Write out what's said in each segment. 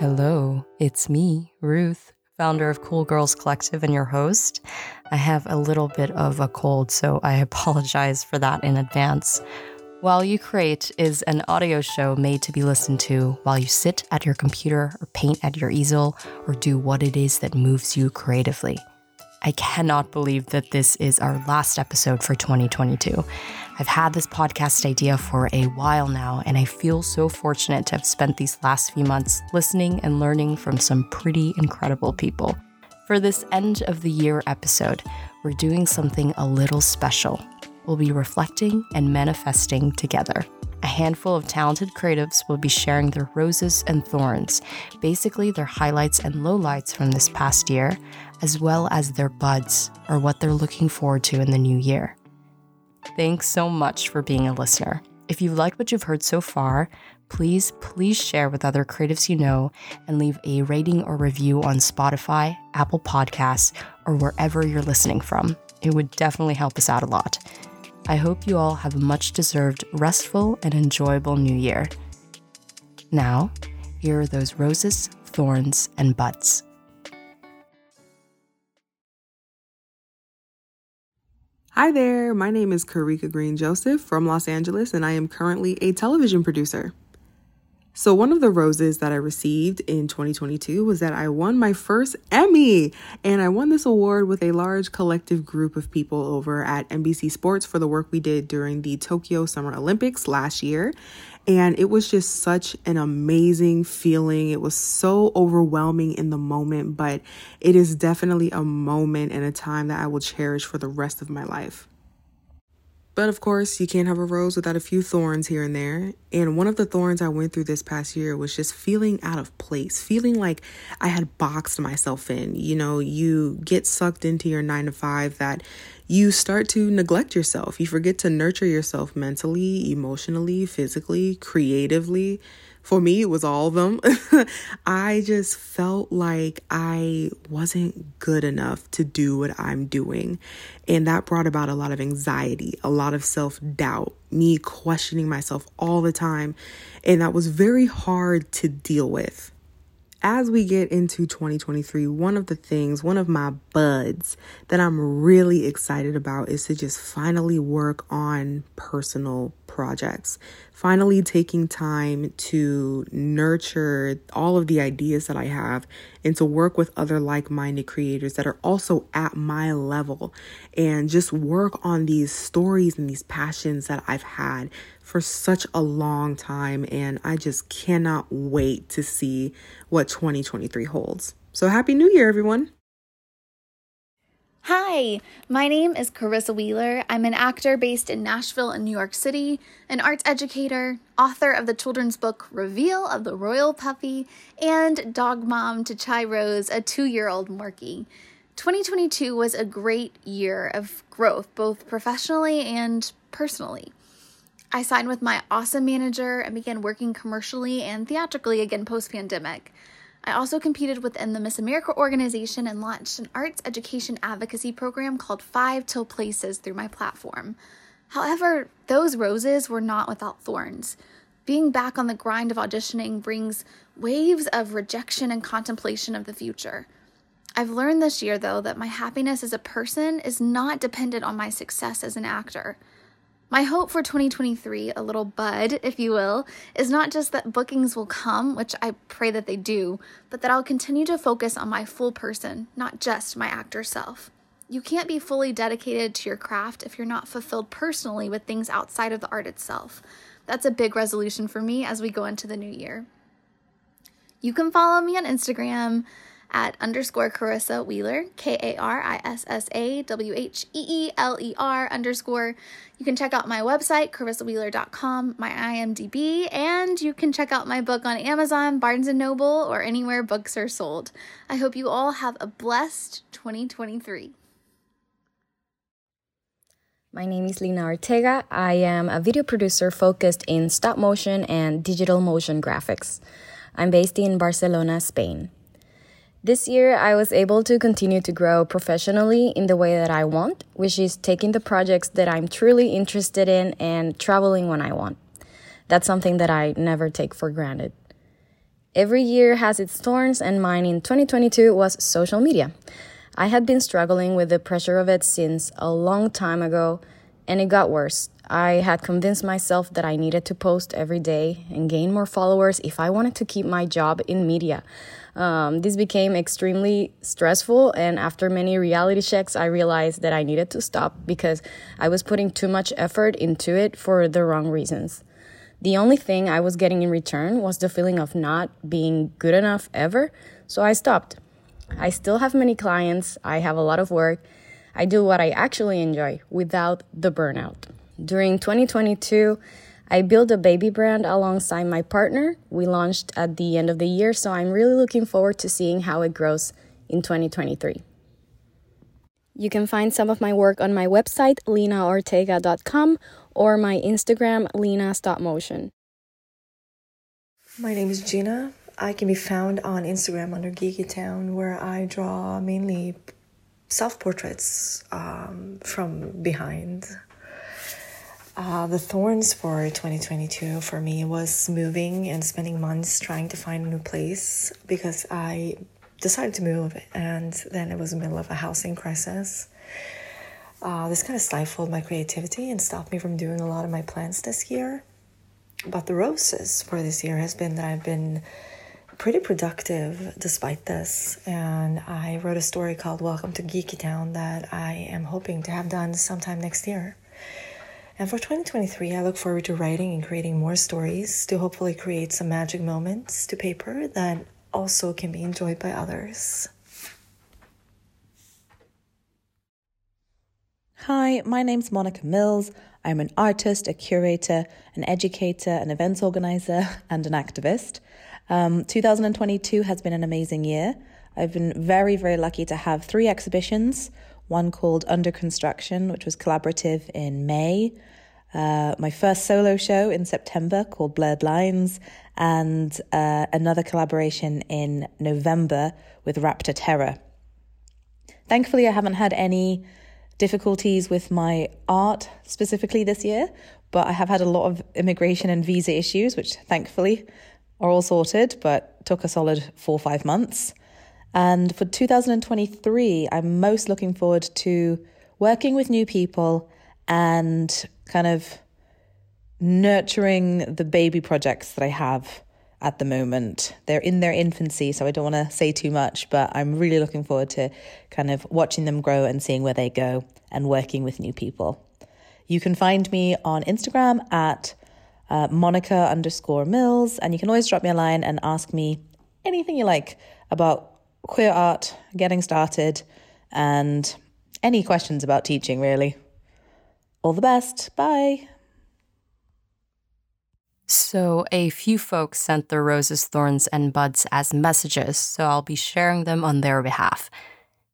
Hello, it's me, Ruth, founder of Cool Girls Collective and your host. I have a little bit of a cold, so I apologize for that in advance. While You Create is an audio show made to be listened to while you sit at your computer or paint at your easel or do what it is that moves you creatively. I cannot believe that this is our last episode for 2022. I've had this podcast idea for a while now, and I feel so fortunate to have spent these last few months listening and learning from some pretty incredible people. For this end of the year episode, we're doing something a little special. We'll be reflecting and manifesting together. A handful of talented creatives will be sharing their roses and thorns, basically their highlights and lowlights from this past year, as well as their buds or what they're looking forward to in the new year. Thanks so much for being a listener. If you've liked what you've heard so far, please, please share with other creatives you know and leave a rating or review on Spotify, Apple Podcasts, or wherever you're listening from. It would definitely help us out a lot. I hope you all have a much deserved, restful, and enjoyable new year. Now, here are those roses, thorns, and buds. Hi there, my name is Karika Green Joseph from Los Angeles, and I am currently a television producer. So, one of the roses that I received in 2022 was that I won my first Emmy. And I won this award with a large collective group of people over at NBC Sports for the work we did during the Tokyo Summer Olympics last year. And it was just such an amazing feeling. It was so overwhelming in the moment, but it is definitely a moment and a time that I will cherish for the rest of my life. But of course, you can't have a rose without a few thorns here and there. And one of the thorns I went through this past year was just feeling out of place, feeling like I had boxed myself in. You know, you get sucked into your nine to five that you start to neglect yourself. You forget to nurture yourself mentally, emotionally, physically, creatively for me, it was all of them. I just felt like I wasn't good enough to do what I'm doing. And that brought about a lot of anxiety, a lot of self doubt, me questioning myself all the time. And that was very hard to deal with as we get into 2023, one of the things, one of my buds that I'm really excited about is to just finally work on personal projects. Finally, taking time to nurture all of the ideas that I have and to work with other like minded creators that are also at my level and just work on these stories and these passions that I've had for such a long time. And I just cannot wait to see what 2023 holds. So, Happy New Year, everyone! Hi, my name is Carissa Wheeler. I'm an actor based in Nashville and New York City, an arts educator, author of the children's book Reveal of the Royal Puppy, and dog mom to Chai Rose, a two year old Morkie. 2022 was a great year of growth, both professionally and personally. I signed with my awesome manager and began working commercially and theatrically again post pandemic. I also competed within the Miss America organization and launched an arts education advocacy program called Five Till Places through my platform. However, those roses were not without thorns. Being back on the grind of auditioning brings waves of rejection and contemplation of the future. I've learned this year, though, that my happiness as a person is not dependent on my success as an actor. My hope for 2023, a little bud, if you will, is not just that bookings will come, which I pray that they do, but that I'll continue to focus on my full person, not just my actor self. You can't be fully dedicated to your craft if you're not fulfilled personally with things outside of the art itself. That's a big resolution for me as we go into the new year. You can follow me on Instagram at underscore Carissa Wheeler, K A R I S S A W H E E L E R underscore. You can check out my website, carissawheeler.com, my IMDb, and you can check out my book on Amazon, Barnes & Noble, or anywhere books are sold. I hope you all have a blessed 2023. My name is Lina Ortega. I am a video producer focused in stop motion and digital motion graphics. I'm based in Barcelona, Spain. This year, I was able to continue to grow professionally in the way that I want, which is taking the projects that I'm truly interested in and traveling when I want. That's something that I never take for granted. Every year has its thorns, and mine in 2022 was social media. I had been struggling with the pressure of it since a long time ago, and it got worse. I had convinced myself that I needed to post every day and gain more followers if I wanted to keep my job in media. Um, this became extremely stressful, and after many reality checks, I realized that I needed to stop because I was putting too much effort into it for the wrong reasons. The only thing I was getting in return was the feeling of not being good enough ever, so I stopped. I still have many clients, I have a lot of work. I do what I actually enjoy without the burnout. During 2022, I built a baby brand alongside my partner. We launched at the end of the year, so I'm really looking forward to seeing how it grows in 2023. You can find some of my work on my website, linaortega.com, or my Instagram, Lina Stop Motion. My name is Gina. I can be found on Instagram under Geeky Town, where I draw mainly self portraits um, from behind. Uh, the thorns for 2022 for me was moving and spending months trying to find a new place because I decided to move and then it was in the middle of a housing crisis. Uh, this kind of stifled my creativity and stopped me from doing a lot of my plans this year. But the roses for this year has been that I've been pretty productive despite this. And I wrote a story called Welcome to Geeky Town that I am hoping to have done sometime next year. And for 2023, I look forward to writing and creating more stories to hopefully create some magic moments to paper that also can be enjoyed by others. Hi, my name's Monica Mills. I'm an artist, a curator, an educator, an events organizer, and an activist. Um, 2022 has been an amazing year. I've been very, very lucky to have three exhibitions one called Under Construction, which was collaborative in May, uh, my first solo show in September called Blurred Lines, and uh, another collaboration in November with Raptor Terror. Thankfully, I haven't had any difficulties with my art specifically this year, but I have had a lot of immigration and visa issues, which thankfully are all sorted, but took a solid four or five months. And for 2023, I'm most looking forward to working with new people and kind of nurturing the baby projects that I have at the moment. They're in their infancy, so I don't want to say too much, but I'm really looking forward to kind of watching them grow and seeing where they go and working with new people. You can find me on Instagram at uh, Monica underscore Mills, and you can always drop me a line and ask me anything you like about queer art, getting started, and any questions about teaching, really. All the best. Bye. So, a few folks sent their roses, thorns, and buds as messages, so I'll be sharing them on their behalf.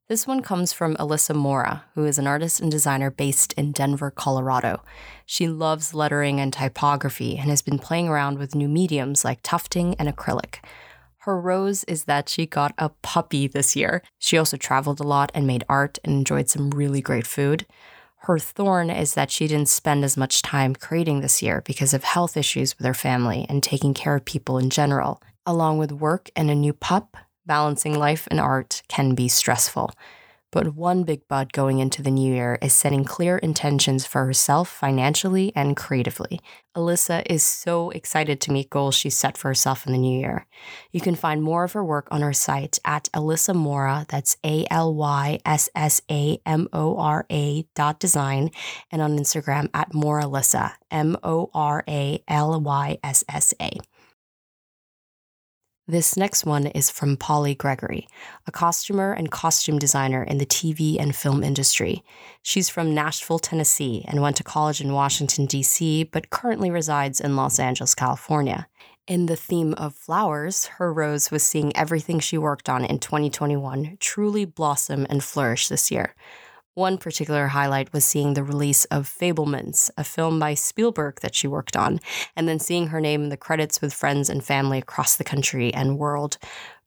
This one comes from Alyssa Mora, who is an artist and designer based in Denver, Colorado. She loves lettering and typography and has been playing around with new mediums like tufting and acrylic. Her rose is that she got a puppy this year. She also traveled a lot and made art and enjoyed some really great food. Her thorn is that she didn't spend as much time creating this year because of health issues with her family and taking care of people in general. Along with work and a new pup, balancing life and art can be stressful. But one big bud going into the new year is setting clear intentions for herself financially and creatively. Alyssa is so excited to meet goals she's set for herself in the new year. You can find more of her work on her site at Alyssa Mora, that's A L Y S S A M O R A dot design, and on Instagram at Moralyssa, M O R A L Y S S A. This next one is from Polly Gregory, a costumer and costume designer in the TV and film industry. She's from Nashville, Tennessee, and went to college in Washington, D.C., but currently resides in Los Angeles, California. In the theme of flowers, her rose was seeing everything she worked on in 2021 truly blossom and flourish this year. One particular highlight was seeing the release of Fabelmans, a film by Spielberg that she worked on, and then seeing her name in the credits with friends and family across the country and world.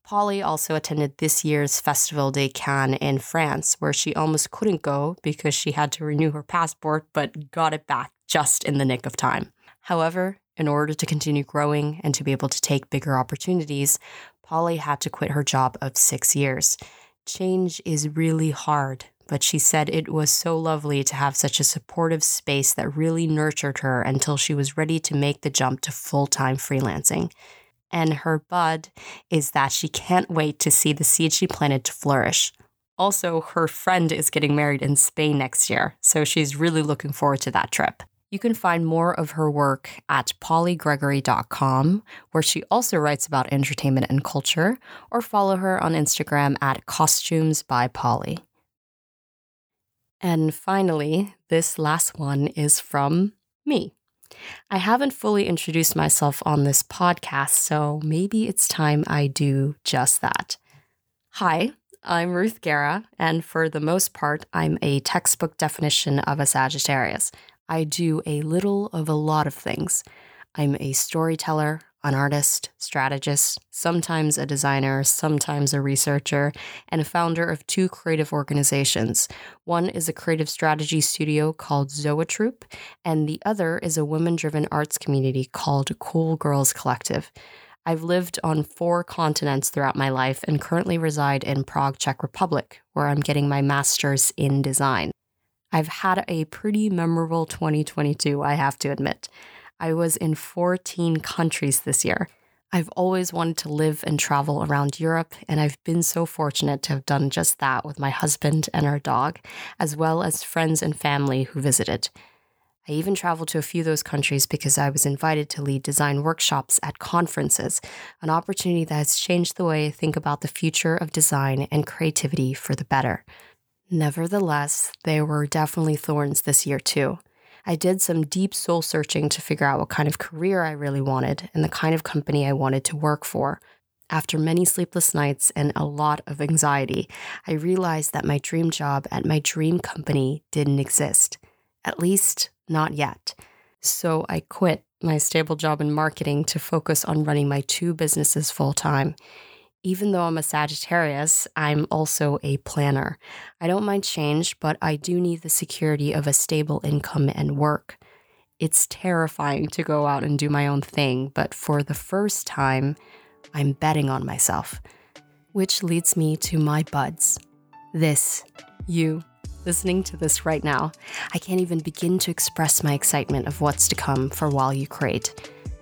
Polly also attended this year's Festival de Cannes in France, where she almost couldn't go because she had to renew her passport, but got it back just in the nick of time. However, In order to continue growing and to be able to take bigger opportunities, Polly had to quit her job of six years. Change is really hard, but she said it was so lovely to have such a supportive space that really nurtured her until she was ready to make the jump to full time freelancing. And her bud is that she can't wait to see the seed she planted to flourish. Also, her friend is getting married in Spain next year, so she's really looking forward to that trip. You can find more of her work at pollygregory.com, where she also writes about entertainment and culture, or follow her on Instagram at costumes by Polly. And finally, this last one is from me. I haven't fully introduced myself on this podcast, so maybe it's time I do just that. Hi, I'm Ruth Guerra, and for the most part, I'm a textbook definition of a Sagittarius. I do a little of a lot of things. I'm a storyteller, an artist, strategist, sometimes a designer, sometimes a researcher, and a founder of two creative organizations. One is a creative strategy studio called Zoetroop, and the other is a women driven arts community called Cool Girls Collective. I've lived on four continents throughout my life and currently reside in Prague, Czech Republic, where I'm getting my master's in design. I've had a pretty memorable 2022, I have to admit. I was in 14 countries this year. I've always wanted to live and travel around Europe, and I've been so fortunate to have done just that with my husband and our dog, as well as friends and family who visited. I even traveled to a few of those countries because I was invited to lead design workshops at conferences, an opportunity that has changed the way I think about the future of design and creativity for the better. Nevertheless, there were definitely thorns this year too. I did some deep soul searching to figure out what kind of career I really wanted and the kind of company I wanted to work for. After many sleepless nights and a lot of anxiety, I realized that my dream job at my dream company didn't exist. At least, not yet. So I quit my stable job in marketing to focus on running my two businesses full time even though I'm a Sagittarius, I'm also a planner. I don't mind change, but I do need the security of a stable income and work. It's terrifying to go out and do my own thing, but for the first time, I'm betting on myself. Which leads me to my buds. This, you, listening to this right now. I can't even begin to express my excitement of what's to come for While You Create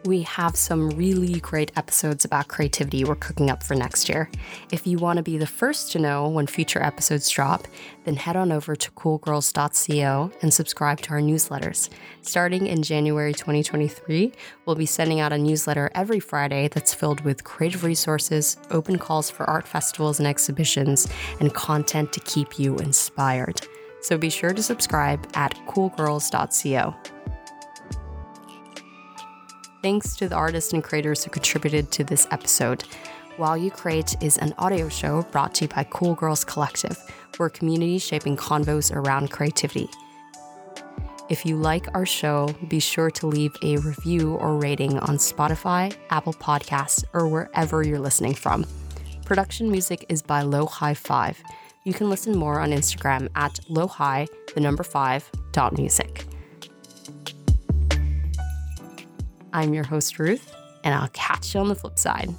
we have some really great episodes about creativity we're cooking up for next year. If you want to be the first to know when future episodes drop, then head on over to coolgirls.co and subscribe to our newsletters. Starting in January 2023, we'll be sending out a newsletter every Friday that's filled with creative resources, open calls for art festivals and exhibitions, and content to keep you inspired. So be sure to subscribe at coolgirls.co. Thanks to the artists and creators who contributed to this episode. While You Create is an audio show brought to you by Cool Girls Collective. We're a community shaping convos around creativity. If you like our show, be sure to leave a review or rating on Spotify, Apple Podcasts, or wherever you're listening from. Production music is by LoHi5. You can listen more on Instagram at lohi, the number 5, dot music. I'm your host, Ruth, and I'll catch you on the flip side.